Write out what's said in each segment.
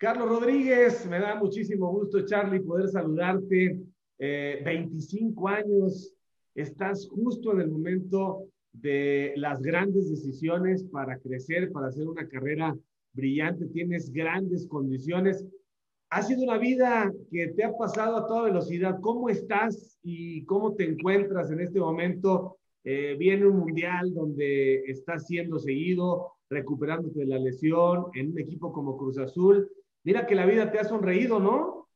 Carlos Rodríguez, me da muchísimo gusto, Charlie, poder saludarte. 25 eh, años, estás justo en el momento de las grandes decisiones para crecer, para hacer una carrera brillante, tienes grandes condiciones. Ha sido una vida que te ha pasado a toda velocidad. ¿Cómo estás y cómo te encuentras en este momento? Eh, viene un mundial donde estás siendo seguido, recuperándote de la lesión en un equipo como Cruz Azul. Mira que la vida te ha sonreído, ¿no?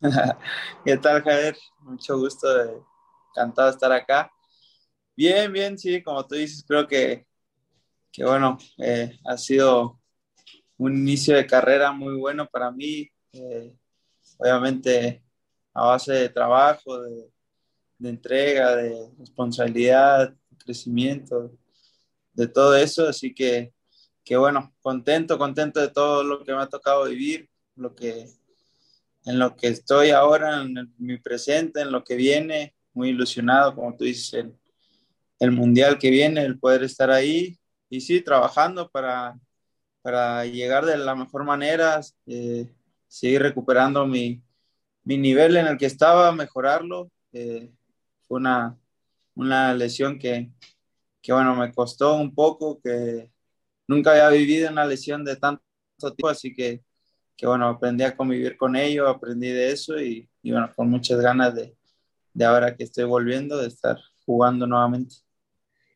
¿Qué tal, Javier? Mucho gusto, encantado de estar acá. Bien, bien, sí, como tú dices, creo que, que bueno, eh, ha sido un inicio de carrera muy bueno para mí. Eh, obviamente a base de trabajo, de, de entrega, de responsabilidad, de crecimiento, de todo eso. Así que, que bueno, contento, contento de todo lo que me ha tocado vivir, lo que, en lo que estoy ahora, en mi presente, en lo que viene, muy ilusionado, como tú dices, el, el mundial que viene, el poder estar ahí y sí, trabajando para, para llegar de la mejor manera, eh, seguir recuperando mi, mi, nivel en el que estaba, mejorarlo. Eh, fue una, una lesión que, que, bueno, me costó un poco, que nunca había vivido una lesión de tanto tiempo, así que, que bueno, aprendí a convivir con ello, aprendí de eso y, y bueno, con muchas ganas de, de ahora que estoy volviendo, de estar jugando nuevamente.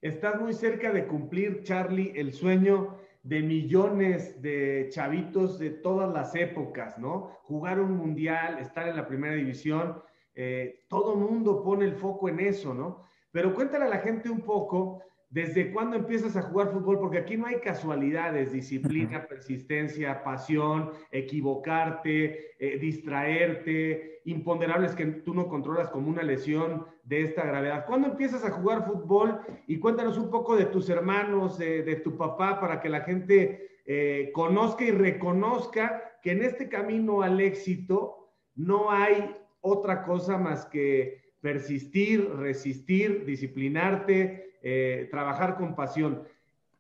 Estás muy cerca de cumplir, Charlie, el sueño de millones de chavitos de todas las épocas, ¿no? Jugar un mundial, estar en la primera división, eh, todo mundo pone el foco en eso, ¿no? Pero cuéntale a la gente un poco ¿Desde cuándo empiezas a jugar fútbol? Porque aquí no hay casualidades, disciplina, persistencia, pasión, equivocarte, eh, distraerte, imponderables que tú no controlas como una lesión de esta gravedad. ¿Cuándo empiezas a jugar fútbol? Y cuéntanos un poco de tus hermanos, de, tu papá, para que la gente eh, conozca y reconozca que en este camino al éxito no hay otra cosa más que persistir, resistir, disciplinarte, eh, trabajar con pasión.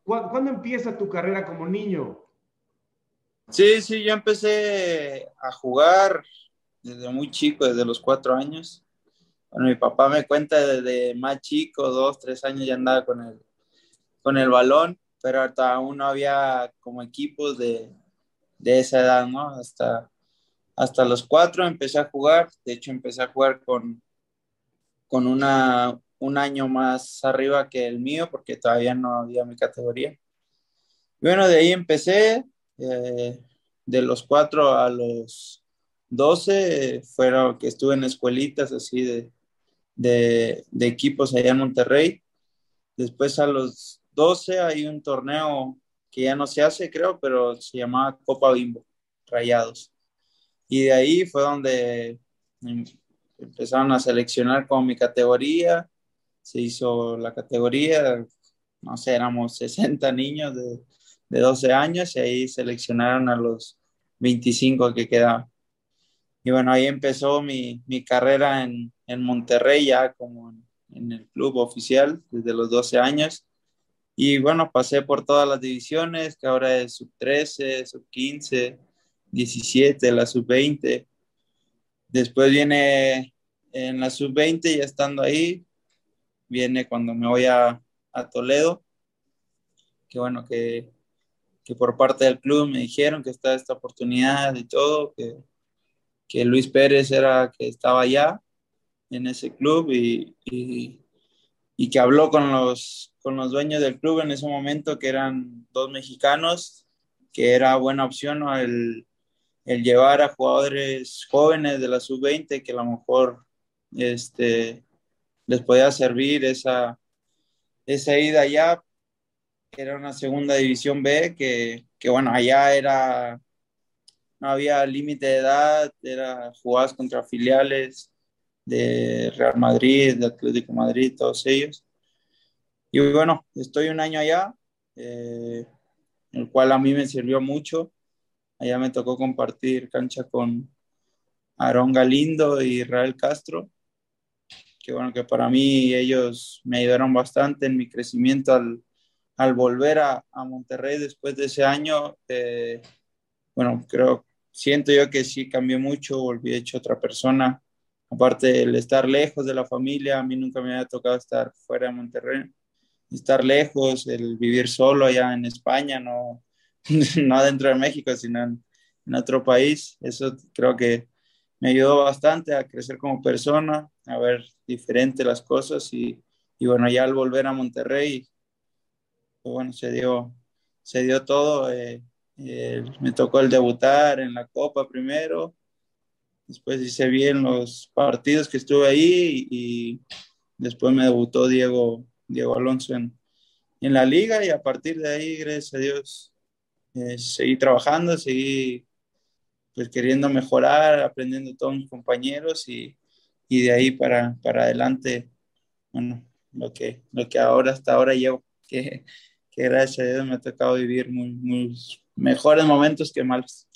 ¿Cuándo, empieza tu carrera como niño? Sí, sí, yo empecé a jugar desde muy chico, desde los cuatro años. Bueno, mi papá me cuenta desde más chico, dos, tres años ya andaba con el, con el balón, pero hasta aún no había como equipos de, de esa edad, ¿no? Hasta, hasta los cuatro empecé a jugar, de hecho empecé a jugar con, con una, un año más arriba que el mío porque todavía no había mi categoría. Bueno, de ahí empecé, eh, de los 4 a los 12, fueron que estuve en escuelitas así de, de, de, equipos allá en Monterrey. Después a los 12 hay un torneo que ya no se hace, creo, pero se llamaba Copa Bimbo, Rayados. Y de ahí fue donde em, empezaron a seleccionar con mi categoría se hizo la categoría, no sé, éramos 60 niños de, de 12 años y ahí seleccionaron a los 25 que quedaban. Y bueno, ahí empezó mi, mi carrera en, en, Monterrey ya como en, en, el club oficial desde los 12 años. Y bueno, pasé por todas las divisiones, que ahora es sub 13, sub 15, 17, la sub 20. Después viene en la sub 20, ya estando ahí, viene cuando me voy a, a Toledo, que bueno, que, que, por parte del club me dijeron que está esta oportunidad y todo, que, que Luis Pérez era que estaba allá en ese club y, y, y, que habló con los, con los dueños del club en ese momento, que eran dos mexicanos, que era buena opción el, el llevar a jugadores jóvenes de la sub-20 que a lo mejor este, les podía servir esa, esa ida allá, era una segunda división B, que, que bueno, allá era, no había límite de edad, era jugadas contra filiales de Real Madrid, de Atlético Madrid, todos ellos. Y bueno, estoy un año allá, eh, el cual a mí me sirvió mucho. Allá me tocó compartir cancha con Aarón Galindo y Israel Castro que bueno, que para mí ellos me ayudaron bastante en mi crecimiento al, al volver a, a, Monterrey después de ese año. Eh, bueno, creo siento yo que sí cambié mucho, volví hecho otra persona. Aparte el estar lejos de la familia, a mí nunca me había tocado estar fuera de Monterrey. Estar lejos, el vivir solo allá en España, no, no dentro de México, sino en, en otro país. Eso creo que me ayudó bastante a crecer como persona, a ver diferente las cosas y, y bueno, ya al volver a Monterrey, pues bueno, se dio, se dio todo. Eh, eh, me tocó el debutar en la Copa primero, después hice bien los partidos que estuve ahí y, después me debutó Diego, Diego Alonso en, en, la liga y a partir de ahí, gracias a Dios, eh, seguí trabajando, seguí pues queriendo mejorar, aprendiendo todos mis compañeros y, y de ahí para, para adelante, bueno, lo que, lo que ahora hasta ahora llevo, que, que gracias a Dios me ha tocado vivir muy, muy mejores momentos que malos.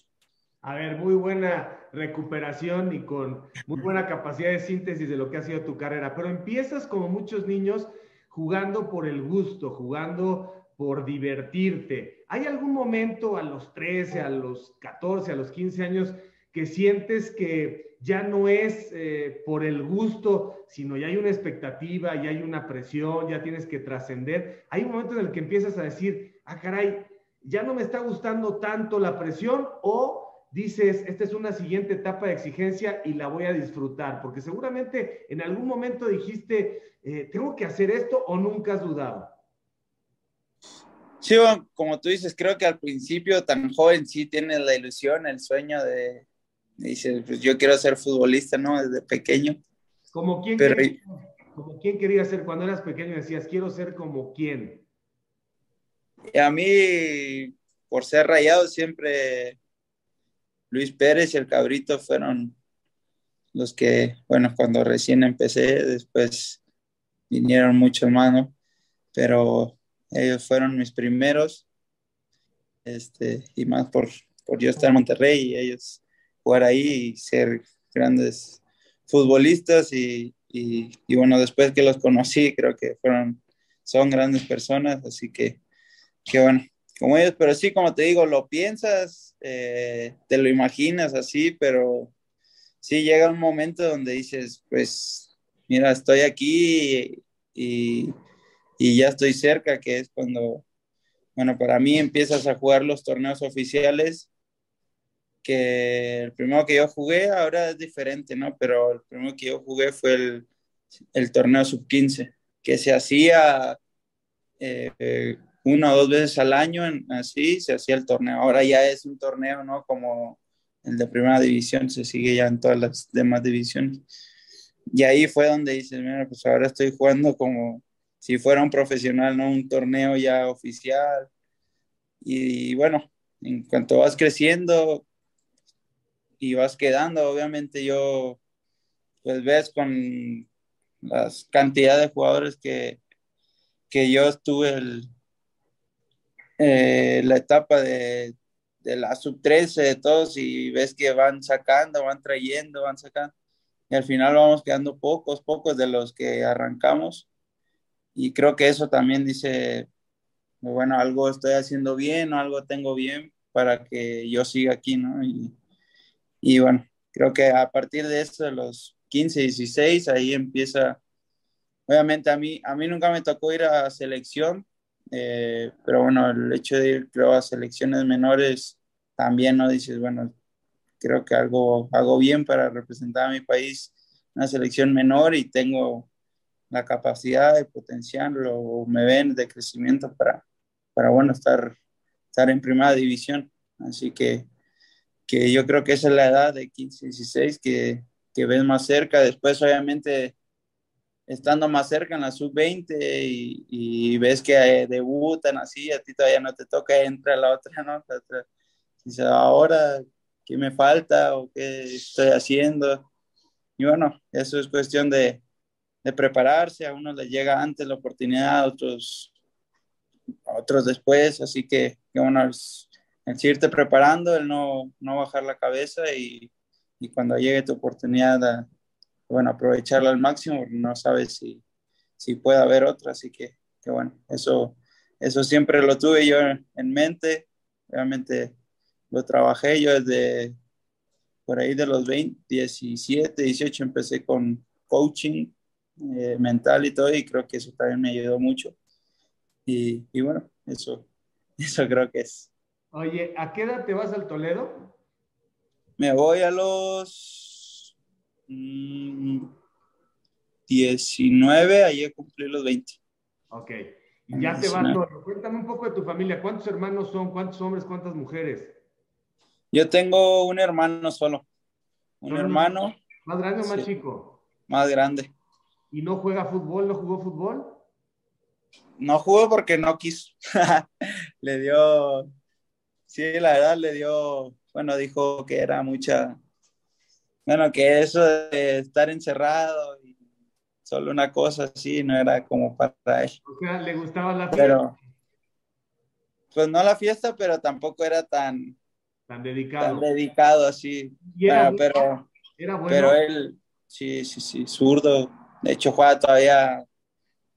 A ver, muy buena recuperación y con muy buena capacidad de síntesis de lo que ha sido tu carrera, pero empiezas como muchos niños jugando por el gusto, jugando por divertirte. ¿Hay algún momento a los 13, a los 14, a los 15 años que sientes que ya no es eh, por el gusto, sino ya hay una expectativa, ya hay una presión, ya tienes que trascender? Hay un momento en el que empiezas a decir, ah, caray, ya no me está gustando tanto la presión o dices, esta es una siguiente etapa de exigencia y la voy a disfrutar, porque seguramente en algún momento dijiste, eh, tengo que hacer esto o nunca has dudado. Sí, como tú dices, creo que al principio tan joven sí tienes la ilusión, el sueño de, dices, pues yo quiero ser futbolista, ¿no? Desde pequeño. ¿Como quién, quería, como quién quería ser cuando eras pequeño? Decías, quiero ser como quién. A mí, por ser rayado, siempre Luis Pérez y el Cabrito fueron los que, bueno, cuando recién empecé, después vinieron muchos más, ¿no? Pero ellos fueron mis primeros, este, y más por, por yo estar en Monterrey y ellos jugar ahí y ser grandes futbolistas y, y, bueno, después que los conocí, creo que fueron, son grandes personas, así que, que bueno, como ellos, pero sí, como te digo, lo piensas, eh, te lo imaginas así, pero sí llega un momento donde dices, pues, mira, estoy aquí y, y ya estoy cerca, que es cuando, bueno, para mí empiezas a jugar los torneos oficiales, que el primero que yo jugué ahora es diferente, ¿no? Pero el primero que yo jugué fue el, el torneo sub-15, que se hacía eh, una o dos veces al año, así se hacía el torneo. Ahora ya es un torneo, ¿no? Como el de primera división, se sigue ya en todas las demás divisiones. Y ahí fue donde dices, mira, pues ahora estoy jugando como si fuera un profesional, ¿no? Un torneo ya oficial. Y, bueno, en cuanto vas creciendo y vas quedando, obviamente yo, pues ves con las cantidades de jugadores que, que yo estuve el, eh, la etapa de, de la sub-13 de todos y ves que van sacando, van trayendo, van sacando. Y al final vamos quedando pocos, pocos de los que arrancamos y creo que eso también dice, bueno, algo estoy haciendo bien o algo tengo bien para que yo siga aquí, ¿no? Y, y bueno, creo que a partir de eso, de los 15, 16, ahí empieza, obviamente a mí, a mí nunca me tocó ir a selección, eh, pero bueno, el hecho de ir, creo, a selecciones menores, también, ¿no? Dices, bueno, creo que algo hago bien para representar a mi país, una selección menor y tengo la capacidad de potenciarlo o me ven de crecimiento para, para bueno, estar, estar en primera división. Así que, que yo creo que esa es la edad de 15, 16 que, que ves más cerca. Después, obviamente, estando más cerca en la sub-20 y, y, ves que debutan así, a ti todavía no te toca, entra la otra, ¿no? La otra. Dice, ahora, ¿qué me falta o qué estoy haciendo? Y bueno, eso es cuestión de, de prepararse, a unos les llega antes la oportunidad, a otros, otros después, así que, que bueno, es, el irte preparando, el no, no bajar la cabeza y, y cuando llegue tu oportunidad, bueno, aprovecharla al máximo, no sabes si, si puede haber otra, así que, que bueno, eso, eso siempre lo tuve yo en mente, realmente lo trabajé yo desde, por ahí de los 20, 17, 18 empecé con coaching eh, mental y todo y creo que eso también me ayudó mucho. Y, y, bueno, eso, eso creo que es. Oye, ¿a qué edad te vas al Toledo? Me voy a los 19, mm, ahí cumplí los 20. Ok, y ya te vas. Cuéntame un poco de tu familia. ¿Cuántos hermanos son? ¿Cuántos hombres? ¿Cuántas mujeres? Yo tengo un hermano solo. Un hermano. ¿Más grande o más chico? Más grande. ¿Y no juega fútbol? ¿No jugó fútbol? No jugó porque no quiso. le dio. Sí, la verdad le dio. Bueno, dijo que era mucha. Bueno, que eso de estar encerrado y solo una cosa así no era como para él. O sea, le gustaba la fiesta. Pero, pues no la fiesta, pero tampoco era tan Tan dedicado. Tan dedicado así. Era, pero, pero él, sí, sí, sí, zurdo. De hecho, juega todavía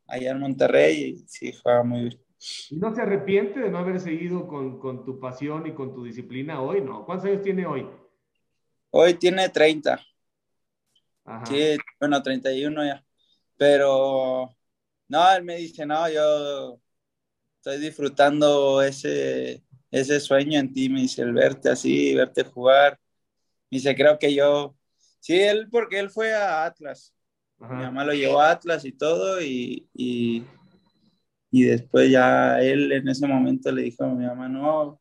allá en Monterrey y sí, juega muy bien. ¿Y no se arrepiente de no haber seguido con, con, tu pasión y con tu disciplina hoy? ¿No? ¿Cuántos años tiene hoy? Hoy tiene 30. Ajá. Sí, bueno, 31 ya. Pero, no, él me dice, no, yo estoy disfrutando ese, ese sueño en ti, me dice, el verte así, verte jugar. Me dice, creo que yo, sí, él, porque él fue a Atlas. Mi mamá lo llevó a Atlas y todo, y, y, después ya él en ese momento le dijo a mi mamá, no,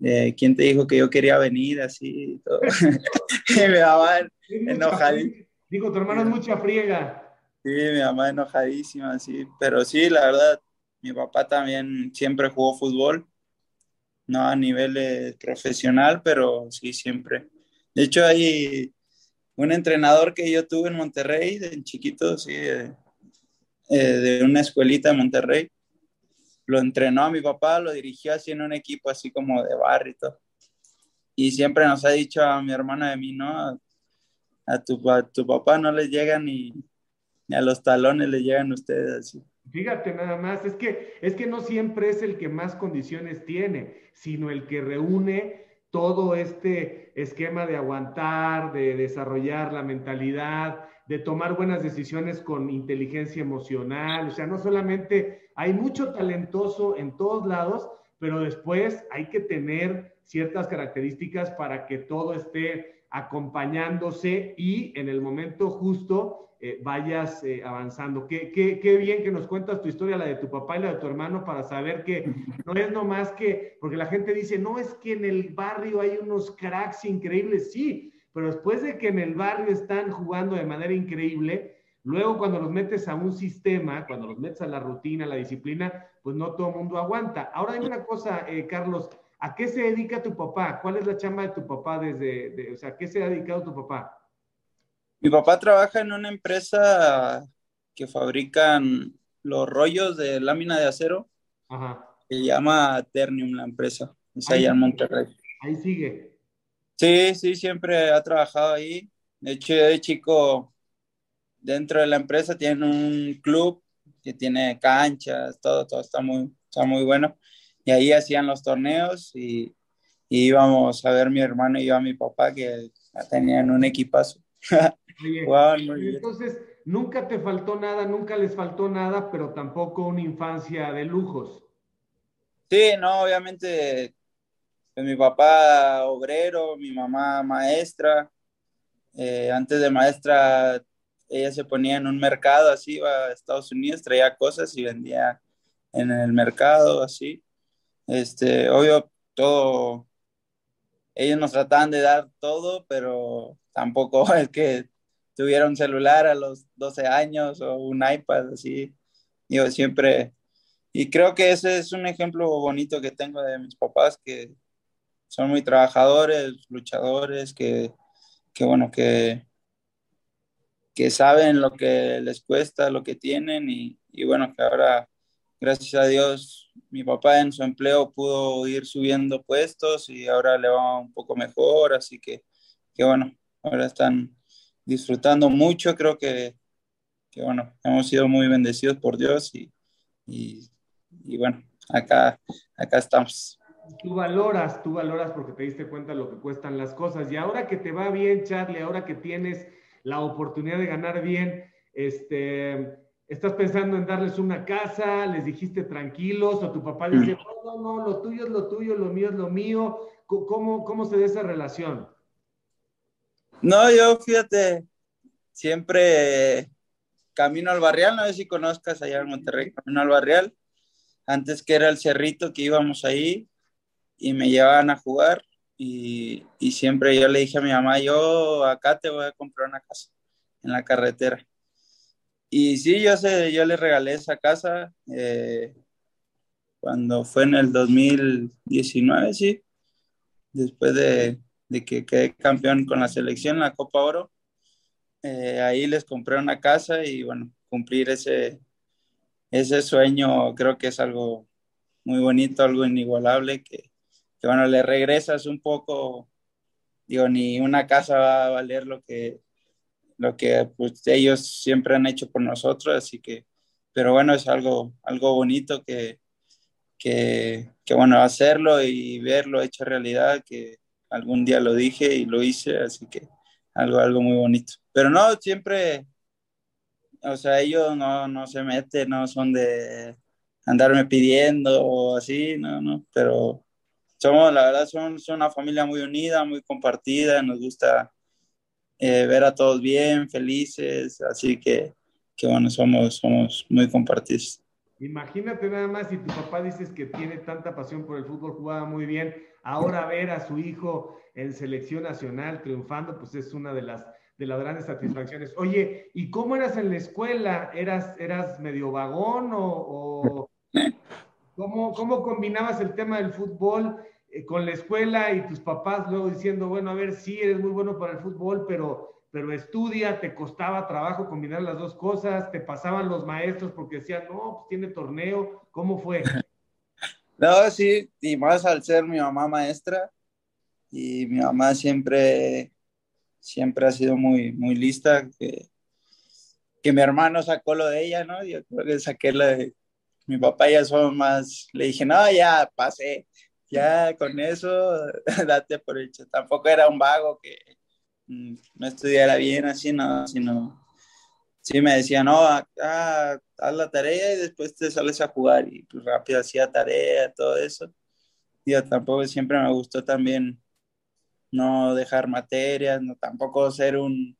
eh, ¿quién te dijo que yo quería venir así y todo? y mi mamá enojadísima. Dijo, tu hermano es mucha friega. Sí, mi mamá enojadísima, sí, pero sí, la verdad, mi papá también siempre jugó fútbol no a nivel profesional, pero sí siempre. De hecho, hay un entrenador que yo tuve en Monterrey, de chiquito, sí, de, eh, de una escuelita de Monterrey. Lo entrenó a mi papá, lo dirigió así en un equipo así como de barrio y todo. Y siempre nos ha dicho a mi hermana de mí, ¿no? A tu, a tu papá no le llegan ni, a los talones le llegan ustedes así. Fíjate nada más, es que, es que no siempre es el que más condiciones tiene, sino el que reúne todo este esquema de aguantar, de desarrollar la mentalidad, de tomar buenas decisiones con inteligencia emocional. O sea, no solamente hay mucho talentoso en todos lados, pero después hay que tener ciertas características para que todo esté acompañándose y en el momento justo eh, vayas eh, avanzando. Qué, qué, qué, bien que nos cuentas tu historia, la de tu papá y la de tu hermano, para saber que no es nomás que, porque la gente dice, no es que en el barrio hay unos cracks increíbles, sí, pero después de que en el barrio están jugando de manera increíble, luego cuando los metes a un sistema, cuando los metes a la rutina, a la disciplina, pues no todo el mundo aguanta. Ahora hay una cosa, eh, Carlos, ¿a qué se dedica tu papá? ¿Cuál es la chamba de tu papá desde, o sea, ¿a qué se ha dedicado tu papá? Mi papá trabaja en una empresa que fabrican los rollos de lámina de acero. Ajá. Se llama Ternium la empresa. Es allá en Monterrey. Ahí sigue. Sí, sí, siempre ha trabajado ahí. De hecho, de chico, dentro de la empresa tienen un club que tiene canchas, todo, todo está muy, está muy bueno. Y ahí hacían los torneos y, y íbamos a ver mi hermano y yo a mi papá que tenían un equipazo. entonces, nunca te faltó nada, nunca les faltó nada, pero tampoco una infancia de lujos. Sí, no, obviamente, pues, mi papá obrero, mi mamá maestra. Eh, antes de maestra, ella se ponía en un mercado, así, iba a Estados Unidos, traía cosas y vendía en el mercado, así. Este, obvio, todo, ellos nos trataban de dar todo, pero tampoco es que tuviera un celular a los 12 años o un iPad, así. Yo siempre, y creo que ese es un ejemplo bonito que tengo de mis papás, que son muy trabajadores, luchadores, que, que bueno, que, que saben lo que les cuesta, lo que tienen y, y bueno, que ahora, gracias a Dios, mi papá en su empleo pudo ir subiendo puestos y ahora le va un poco mejor, así que, que bueno, ahora están disfrutando mucho, creo que, que bueno, hemos sido muy bendecidos por Dios y, y, y, bueno, acá, acá estamos. Tú valoras, tú valoras porque te diste cuenta lo que cuestan las cosas. Y ahora que te va bien, Charlie, ahora que tienes la oportunidad de ganar bien, este, estás pensando en darles una casa, les dijiste tranquilos, o tu papá dice, no, no, no, lo tuyo es lo tuyo, lo mío es lo mío. ¿Cómo, cómo se ve esa relación? No, yo fíjate, siempre camino al barrial, no sé si conozcas allá en Monterrey, camino al barrial, antes que era el cerrito que íbamos ahí y me llevaban a jugar y, y siempre yo le dije a mi mamá, yo acá te voy a comprar una casa en la carretera. Y sí, yo, sé, yo le regalé esa casa eh, cuando fue en el 2019, sí, después de, de que quedé campeón con la selección, la Copa Oro. Eh, ahí les compré una casa y bueno, cumplir ese, ese sueño creo que es algo muy bonito, algo inigualable, que, que bueno, le regresas un poco, digo, ni una casa va a valer lo que, lo que pues, ellos siempre han hecho por nosotros, así que, pero bueno, es algo, algo bonito que, que, que, bueno, hacerlo y verlo hecho realidad, que algún día lo dije y lo hice, así que algo, algo muy bonito. Pero no, siempre, o sea, ellos no, no se meten, no son de andarme pidiendo o así, no, no, pero somos, la verdad, son, son una familia muy unida, muy compartida, nos gusta eh, ver a todos bien, felices, así que, que bueno, somos, somos muy compartidos. Imagínate nada más si tu papá dices que tiene tanta pasión por el fútbol, jugaba muy bien, ahora ver a su hijo en selección nacional triunfando, pues es una de las, de las grandes satisfacciones. Oye, ¿y cómo eras en la escuela? ¿Eras, eras medio vagón o, o cómo, cómo combinabas el tema del fútbol con la escuela y tus papás luego diciendo, bueno, a ver, sí, eres muy bueno para el fútbol, pero, pero estudia, te costaba trabajo combinar las dos cosas, te pasaban los maestros porque decían, no, pues tiene torneo, ¿cómo fue? No, sí, y más al ser mi mamá maestra, y mi mamá siempre, siempre ha sido muy, muy lista, que, que mi hermano sacó lo de ella, ¿no? Yo creo que saqué lo de mi papá ya son más, le dije, no, ya pasé, ya con eso, date por hecho. Tampoco era un vago que mm, no estudiara bien así, no, sino, sí me decía, no, acá haz la tarea y después te sales a jugar y pues rápido hacía tarea, todo eso. Yo tampoco siempre me gustó también no dejar materias, no tampoco ser un,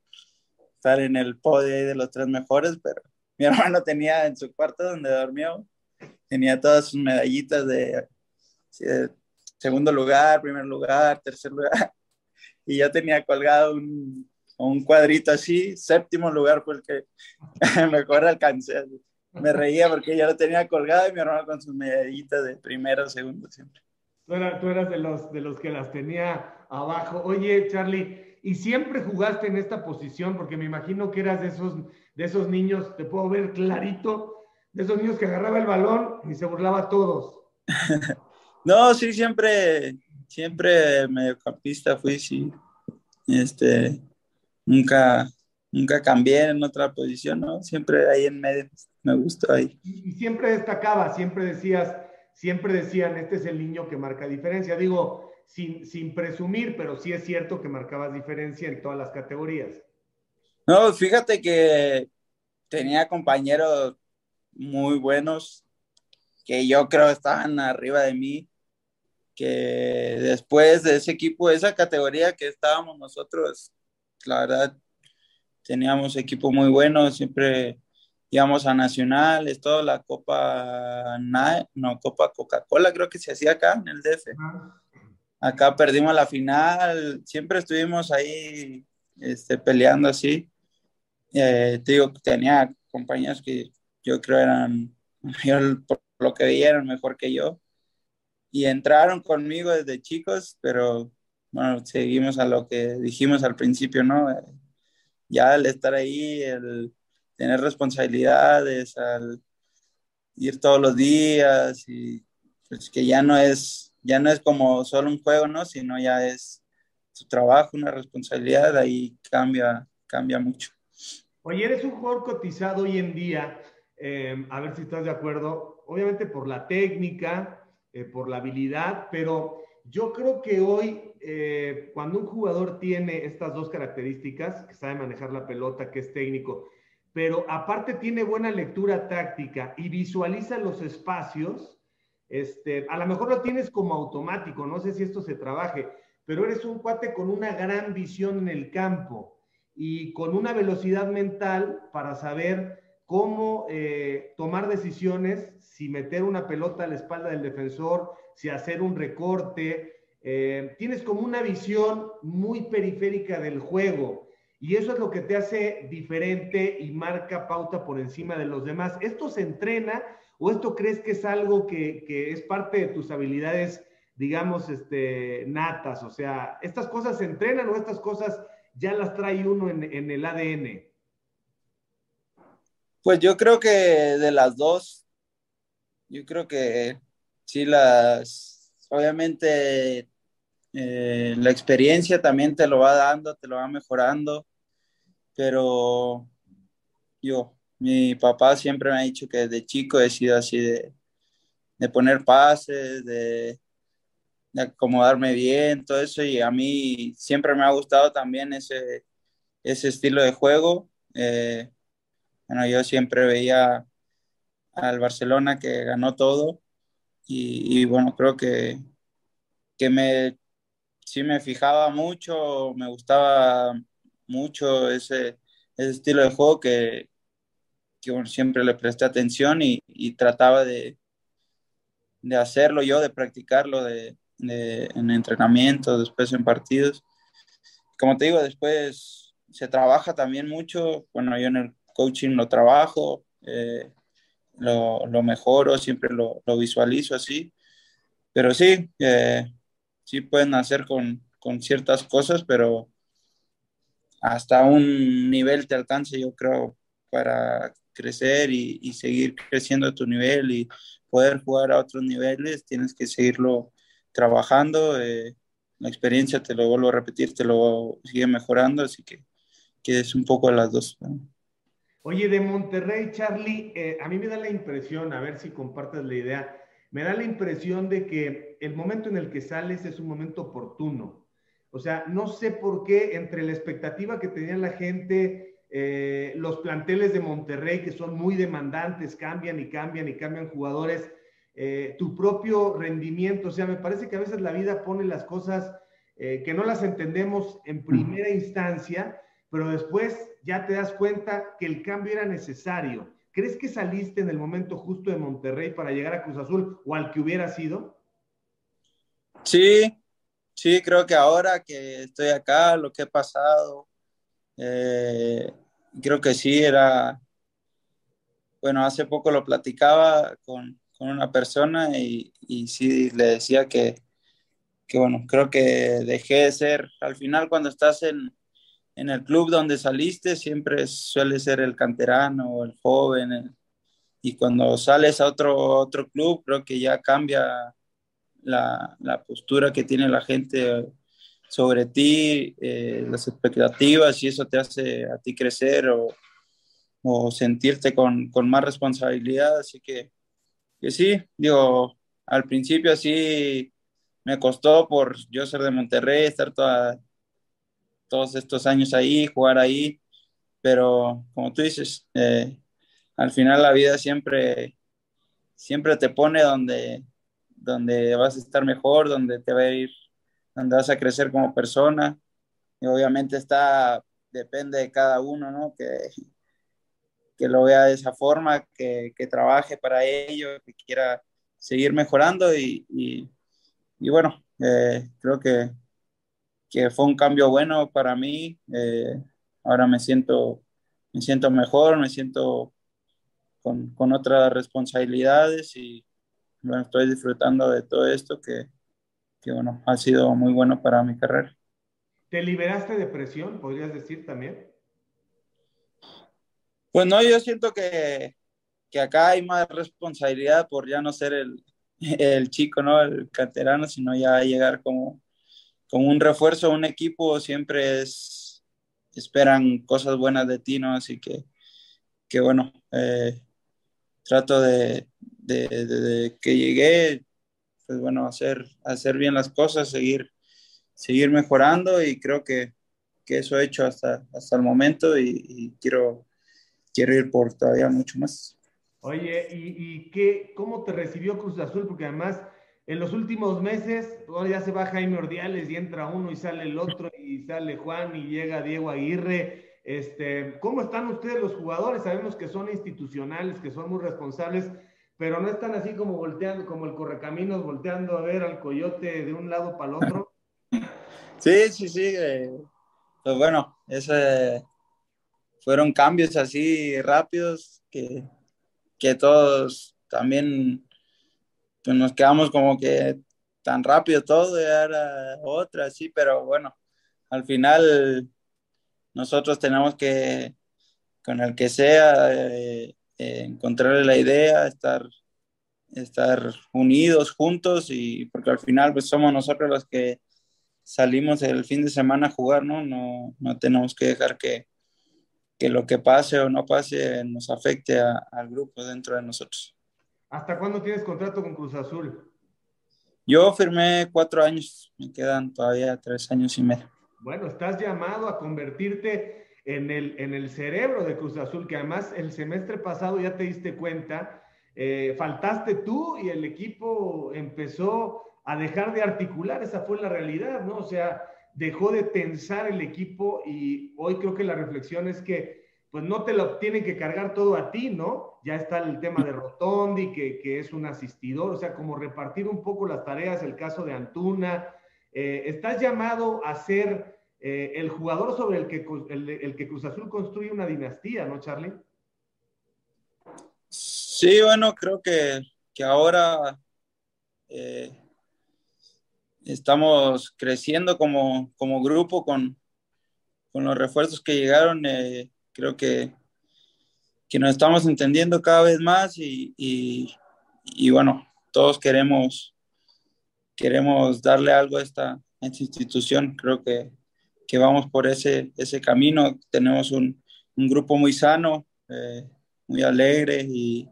estar en el podio de los tres mejores, pero mi hermano tenía en su cuarto donde dormió, tenía todas sus medallitas de, segundo lugar, primer lugar, tercer lugar, y yo tenía colgado un, un cuadrito así, séptimo lugar fue el que mejor alcancé. Me reía porque yo lo tenía colgado y mi hermano con sus medallitas de primero, segundo siempre. Tú, tú eras de los, de los que las tenía abajo. Oye, Charlie, ¿y siempre jugaste en esta posición? Porque me imagino que eras de esos, de esos niños, te puedo ver clarito, de esos niños que agarraba el balón y se burlaba a todos. no, sí, siempre, siempre mediocampista fui, sí. Este, nunca, nunca cambié en otra posición, ¿no? Siempre ahí en medio, me gustó ahí. Y, siempre destacaba, siempre decías, siempre decían, este es el niño que marca diferencia. Digo, sin, sin presumir, pero sí es cierto que marcabas diferencia en todas las categorías. No, fíjate que tenía compañeros muy buenos que yo creo estaban arriba de mí, que después de ese equipo, esa categoría que estábamos nosotros, la verdad, teníamos equipo muy bueno, siempre íbamos a nacionales, toda la Copa, no, Copa Coca-Cola creo que se hacía acá en el DF. Acá perdimos la final, siempre estuvimos ahí este, peleando así. Eh, te digo, tenía compañeros que yo creo eran, por lo que veían, mejor que yo. Y entraron conmigo desde chicos, pero bueno, seguimos a lo que dijimos al principio, ¿no? Ya al estar ahí, el tener responsabilidades, al ir todos los días y pues que ya no es ya no es como solo un juego, ¿no? Sino ya es su trabajo, una responsabilidad, ahí cambia, cambia mucho. Oye, eres un jugador cotizado hoy en día, em, a ver si estás de acuerdo, obviamente por la técnica, eh, por la habilidad, pero yo creo que hoy, eh, cuando un jugador tiene estas dos características, que sabe manejar la pelota, que es técnico, pero aparte tiene buena lectura táctica y visualiza los espacios, este, a lo mejor lo tienes como automático, no sé si esto se trabaje, pero eres un cuate con una gran visión en el campo y con una velocidad mental para saber cómo eh, tomar decisiones, si meter una pelota a la espalda del defensor, si hacer un recorte. Eh, tienes como una visión muy periférica del juego y eso es lo que te hace diferente y marca pauta por encima de los demás. ¿Esto se entrena o esto crees que es algo que, que es parte de tus habilidades, digamos, este, natas? O sea, ¿estas cosas se entrenan o estas cosas ya las trae uno en, en el ADN? Pues yo creo que de las dos, yo creo que sí las, obviamente eh, la experiencia también te lo va dando, te lo va mejorando, pero yo, mi papá siempre me ha dicho que desde chico he sido así de, de poner pases, de, acomodarme bien, todo eso, y a mí siempre me ha gustado también ese, ese estilo de juego. Eh, bueno, yo siempre veía al Barcelona que ganó todo y, bueno, creo que, que me, sí me fijaba mucho, me gustaba mucho ese, estilo de juego que, que siempre le presté atención y, trataba de, de, hacerlo yo, de practicarlo de, en entrenamiento, después en partidos. Como te digo, después se trabaja también mucho, bueno, yo en el coaching lo trabajo, eh, lo, lo, mejoro, siempre lo, visualizo así. Pero sí, eh, sí pueden hacer con, con, ciertas cosas, pero hasta un nivel te alcance, yo creo, para crecer y, seguir creciendo a tu nivel y poder jugar a otros niveles, tienes que seguirlo trabajando. Eh, la experiencia, te lo vuelvo a repetir, te lo sigue mejorando, así que, que es un poco de las dos. Oye, de Monterrey, Charlie, eh, a mí me da la impresión, a ver si compartes la idea, me da la impresión de que el momento en el que sales es un momento oportuno. O sea, no sé por qué entre la expectativa que tenía la gente, eh, los planteles de Monterrey que son muy demandantes, cambian y cambian y cambian jugadores, eh, tu propio rendimiento, o sea, me parece que a veces la vida pone las cosas que no las entendemos en primera instancia, pero después ya te das cuenta que el cambio era necesario. ¿Crees que saliste en el momento justo de Monterrey para llegar a Cruz Azul o al que hubiera sido? Sí, sí, creo que ahora que estoy acá, lo que he pasado, eh, creo que sí era, bueno, hace poco lo platicaba con, con una persona y, y, sí le decía que, que, bueno, creo que dejé de ser, al final cuando estás en, en el club donde saliste siempre suele ser el canterano, el joven, y cuando sales a otro, otro club creo que ya cambia la, la postura que tiene la gente sobre ti, eh, las expectativas, y eso te hace a ti crecer o, o sentirte con, con, más responsabilidad. Así que, que sí, digo, al principio así me costó por yo ser de Monterrey, estar toda, todos estos años ahí, jugar ahí, pero como tú dices, eh, al final la vida siempre, siempre te pone donde, donde vas a estar mejor, donde te va a ir, donde vas a crecer como persona. Y obviamente está, depende de cada uno, ¿no? Que, que lo vea de esa forma, que, que trabaje para ello, que quiera seguir mejorando y, y, bueno, eh, creo que que fue un cambio bueno para mí. Eh, ahora me siento, me siento mejor, me siento con, con, otras responsabilidades y bueno, estoy disfrutando de todo esto que, que, bueno, ha sido muy bueno para mi carrera. ¿Te liberaste de presión, podrías decir también? Pues no, yo siento que, que acá hay más responsabilidad por ya no ser el, el chico, ¿no? El canterano, sino ya llegar como, como un refuerzo un equipo siempre es, esperan cosas buenas de ti, ¿no? Así que, que bueno, eh, trato de, de, de, que llegué, pues bueno, hacer, hacer bien las cosas, seguir, seguir mejorando y creo que, que eso he hecho hasta, hasta el momento y, quiero, quiero ir por todavía mucho más. Oye, ¿y, y qué, cómo te recibió Cruz Azul? Porque además en los últimos meses, ya se va Jaime Ordiales y entra uno y sale el otro y sale Juan y llega Diego Aguirre. Este, ¿Cómo están ustedes los jugadores? Sabemos que son institucionales, que son muy responsables, pero no están así como volteando, como el correcaminos, volteando a ver al coyote de un lado para el otro. Sí, sí, sí. Eh, pues bueno, ese, fueron cambios así rápidos que, que todos también pues nos quedamos como que tan rápido todo, ya era otra, sí, pero bueno, al final nosotros tenemos que, con el que sea, eh, eh, encontrarle la idea, estar, estar unidos, juntos, y porque al final pues somos nosotros los que salimos el fin de semana a jugar, ¿no? No, no tenemos que dejar que, que lo que pase o no pase nos afecte al grupo dentro de nosotros. ¿Hasta cuándo tienes contrato con Cruz Azul? Yo firmé cuatro años, me quedan todavía tres años y medio. Bueno, estás llamado a convertirte en el, en el cerebro de Cruz Azul, que además el semestre pasado ya te diste cuenta, eh, faltaste tú y el equipo empezó a dejar de articular, esa fue la realidad, ¿no? O sea, dejó de tensar el equipo y hoy creo que la reflexión es que pues no te lo tienen que cargar todo a ti, ¿no? Ya está el tema de Rotondi, que, que es un asistidor, o sea, como repartir un poco las tareas, el caso de Antuna. Eh, estás llamado a ser eh, el jugador sobre el que, el, que Cruz Azul construye una dinastía, ¿no, Charlie? Sí, bueno, creo que, que ahora eh, estamos creciendo como, como grupo con, con, los refuerzos que llegaron creo que, que nos estamos entendiendo cada vez más y, y, bueno, todos queremos, queremos darle algo a esta, institución. Creo que, que, vamos por ese, ese camino. Tenemos un, un grupo muy sano, eh, muy alegre y,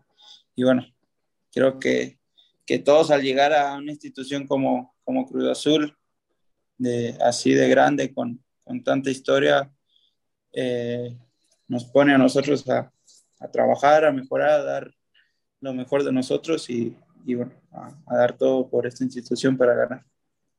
y, bueno, creo que, que todos al llegar a una institución como, como Cruz Azul, de, así de grande, con, con tanta historia, eh, nos pone a nosotros a, trabajar, a mejorar, a dar lo mejor de nosotros y, bueno, a, dar todo por esta institución para ganar.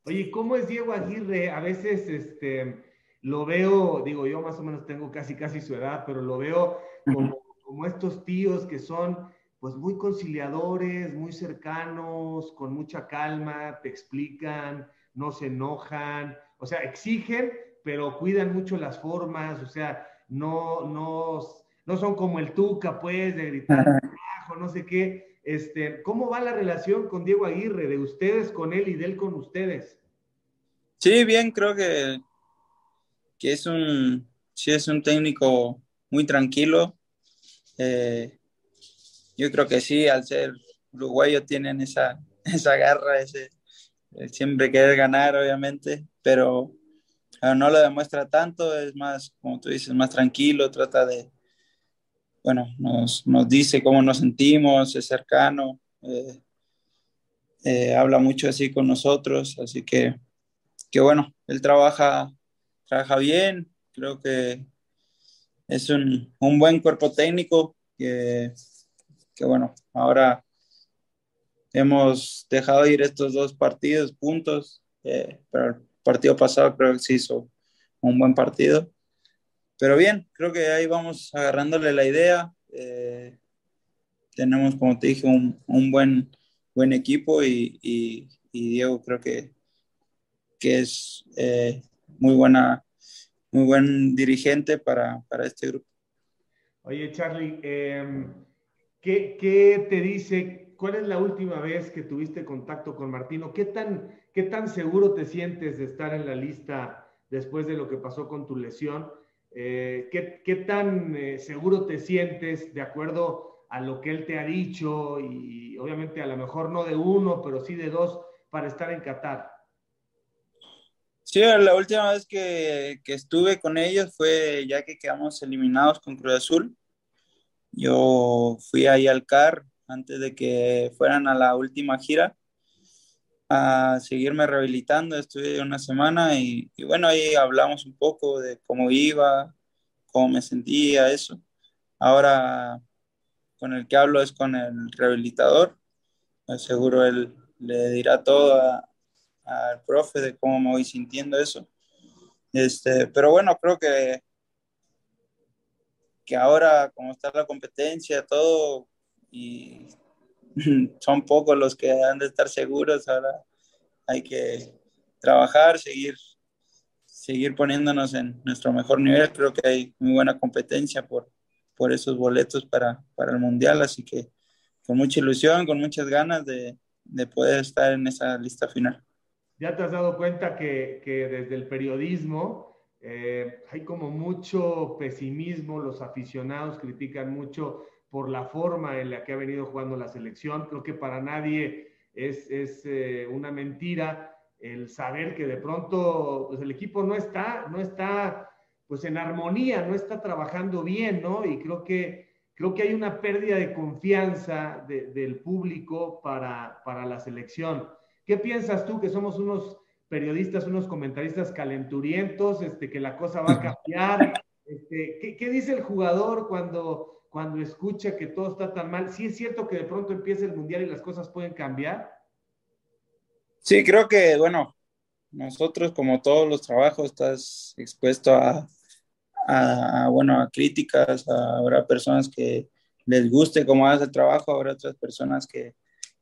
Oye, ¿cómo es Diego Aguirre? A veces este, lo veo, digo, yo más o menos tengo casi, casi su edad, pero lo veo como, como estos tíos que son pues muy conciliadores, muy cercanos, con mucha calma, te explican, no se enojan, o sea, exigen, pero cuidan mucho las formas, o sea, no, no, no son como el Tuca, pues, de gritar abajo, no sé qué. Este, ¿Cómo va la relación con Diego Aguirre, de ustedes con él y de él con ustedes? Sí, bien, creo que, que es un, sí es un técnico muy tranquilo. Eh, yo creo que sí, al ser uruguayo tienen esa, esa garra, ese, siempre querer ganar, obviamente, pero no lo demuestra tanto, es más, como tú dices, más tranquilo, trata de, bueno, nos, nos dice cómo nos sentimos, es cercano, eh, eh, habla mucho así con nosotros, así que, que bueno, él trabaja, trabaja bien, creo que es un, un buen cuerpo técnico, que, que bueno, ahora hemos dejado ir estos dos partidos puntos, eh, pero partido pasado creo que se hizo un buen partido. Pero bien, creo que ahí vamos agarrándole la idea. Eh, tenemos, como te dije, un, un buen, buen equipo y, y, Diego creo que, que es eh, muy, buena, muy buen dirigente para, para este grupo. Oye, Charlie, em, ¿qué, ¿qué, te dice? ¿Cuál es la última vez que tuviste contacto con Martino? ¿Qué tan ¿Qué tan seguro te sientes de estar en la lista después de lo que pasó con tu lesión? Eh, ¿qué, tan eh, seguro te sientes de acuerdo a lo que él te ha dicho y obviamente a lo mejor no de uno, pero sí de dos para estar en Qatar? Sí, la última vez que, que estuve con ellos fue ya que quedamos eliminados con Cruz Azul. Yo fui ahí al CAR antes de que fueran a la última gira a seguirme rehabilitando. Estuve una semana y, y, bueno, ahí hablamos un poco de cómo iba, cómo me sentía, eso. Ahora con el que hablo es con el rehabilitador. Seguro él le dirá todo al profe de cómo me voy sintiendo eso. Este, pero bueno, creo que, que ahora, como está la competencia, todo, y son pocos los que han de estar seguros, ahora hay que trabajar, seguir, seguir poniéndonos en nuestro mejor nivel. Creo que hay muy buena competencia por, por esos boletos para, para el Mundial, así que con mucha ilusión, con muchas ganas de, de poder estar en esa lista final. Ya te has dado cuenta que, que desde el periodismo eh, hay como mucho pesimismo, los aficionados critican mucho por la forma en la que ha venido jugando la selección. Creo que para nadie es, es eh, una mentira el saber que de pronto pues el equipo no está, no está pues en armonía, no está trabajando bien, ¿no? Y creo que, creo que hay una pérdida de confianza del público para, para la selección. ¿Qué piensas tú que somos unos periodistas, unos comentaristas calenturientos, este, que la cosa va a cambiar? Este, ¿qué, ¿qué, dice el jugador cuando, cuando escucha que todo está tan mal? ¿Sí es cierto que de pronto empieza el Mundial y las cosas pueden cambiar? Sí, creo que, bueno, nosotros como todos los trabajos estás expuesto a, a, bueno, a críticas, habrá personas que les guste cómo hace el trabajo, habrá otras personas que,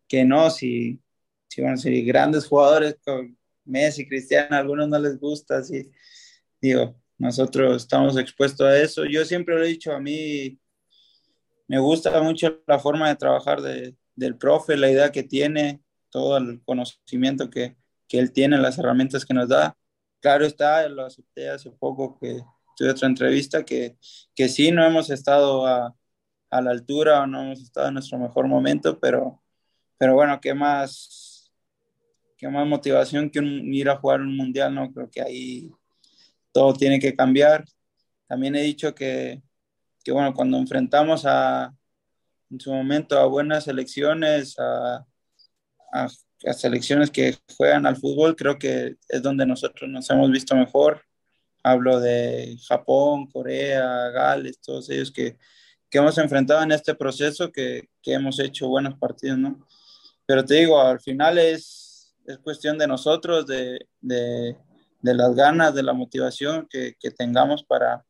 que no, si, si, bueno, si grandes jugadores con Messi, Cristiano, a algunos no les gusta, así, digo, nosotros estamos expuestos a eso. Yo siempre lo he dicho, a mí me gusta mucho la forma de trabajar de, del profe, la idea que tiene, todo el conocimiento que, que él tiene, las herramientas que nos da. Claro está, lo acepté hace poco que tuve otra entrevista, que, que sí, no hemos estado a, a la altura o no hemos estado en nuestro mejor momento, pero, pero bueno, ¿qué más, qué más motivación que ir a jugar un mundial? No creo que ahí todo tiene que cambiar. También he dicho que, que bueno, cuando enfrentamos a, en su momento a buenas selecciones, a, a las selecciones que juegan al fútbol, creo que es donde nosotros nos hemos visto mejor. Hablo de Japón, Corea, Gales, todos ellos que, que hemos enfrentado en este proceso, que, que, hemos hecho buenos partidos, ¿no? Pero te digo, al final es, es cuestión de nosotros, de, de, de, las ganas, de la motivación que, que tengamos para,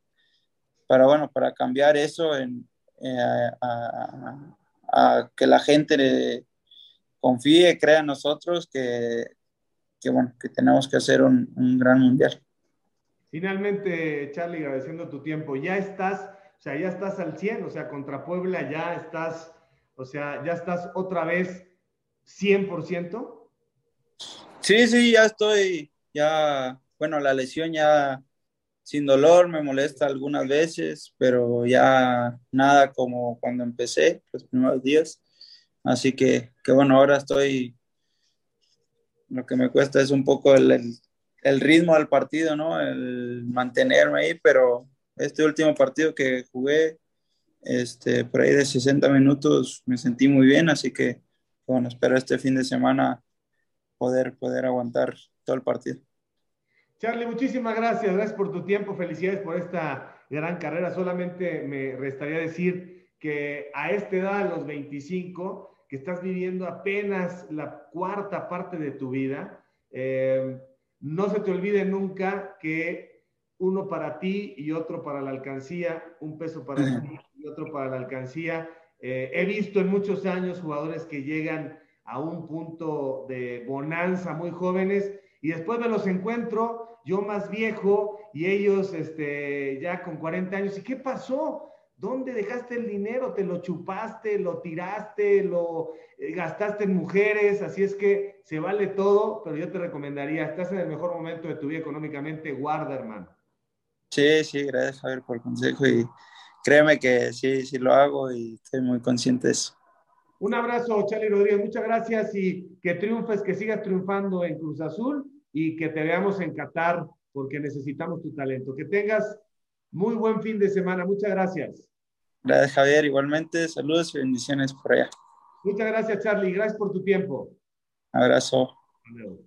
para, bueno, para cambiar eso en, eh, a, a, a, que la gente confíe, crea en nosotros que, que, bueno, que tenemos que hacer un, un, gran mundial. Finalmente, Charlie, agradeciendo tu tiempo, ya estás, o sea, ya estás al 100, o sea, contra Puebla ya estás, o sea, ya estás otra vez 100%. Sí, sí, ya estoy, ya, bueno, la lesión ya sin dolor, me molesta algunas veces, pero ya nada como cuando empecé, los primeros días. Así que, que bueno, ahora estoy, lo que me cuesta es un poco el, el, el, ritmo del partido, ¿no? El mantenerme ahí, pero este último partido que jugué, este, por ahí de 60 minutos, me sentí muy bien, así que, bueno, espero este fin de semana poder, poder aguantar todo el partido. Charlie, muchísimas gracias, gracias por tu tiempo, felicidades por esta gran carrera. Solamente me restaría decir que a esta edad, a los 25, que estás viviendo apenas la cuarta parte de tu vida, eh, no se te olvide nunca que uno para ti y otro para la alcancía, un peso para ti y otro para la alcancía. Eh, he visto en muchos años jugadores que llegan a un punto de bonanza muy jóvenes y después me los encuentro yo más viejo y ellos este, ya con 40 años. ¿Y qué pasó? ¿Dónde dejaste el dinero? ¿Te lo chupaste, lo tiraste, lo eh, gastaste en mujeres? Así es que se vale todo, pero yo te recomendaría, estás en el mejor momento de tu vida económicamente, guarda, hermano. Sí, sí, gracias, Javier, por el consejo y créeme que sí, sí lo hago y estoy muy consciente de eso. Un abrazo, Charlie Rodríguez, muchas gracias y que triunfes, que sigas triunfando en Cruz Azul y que te veamos en Qatar porque necesitamos tu talento. Que tengas muy buen fin de semana, muchas gracias. Gracias, Javier. Igualmente, saludos y bendiciones por allá. Muchas gracias, Charlie. Gracias por tu tiempo. Abrazo. luego.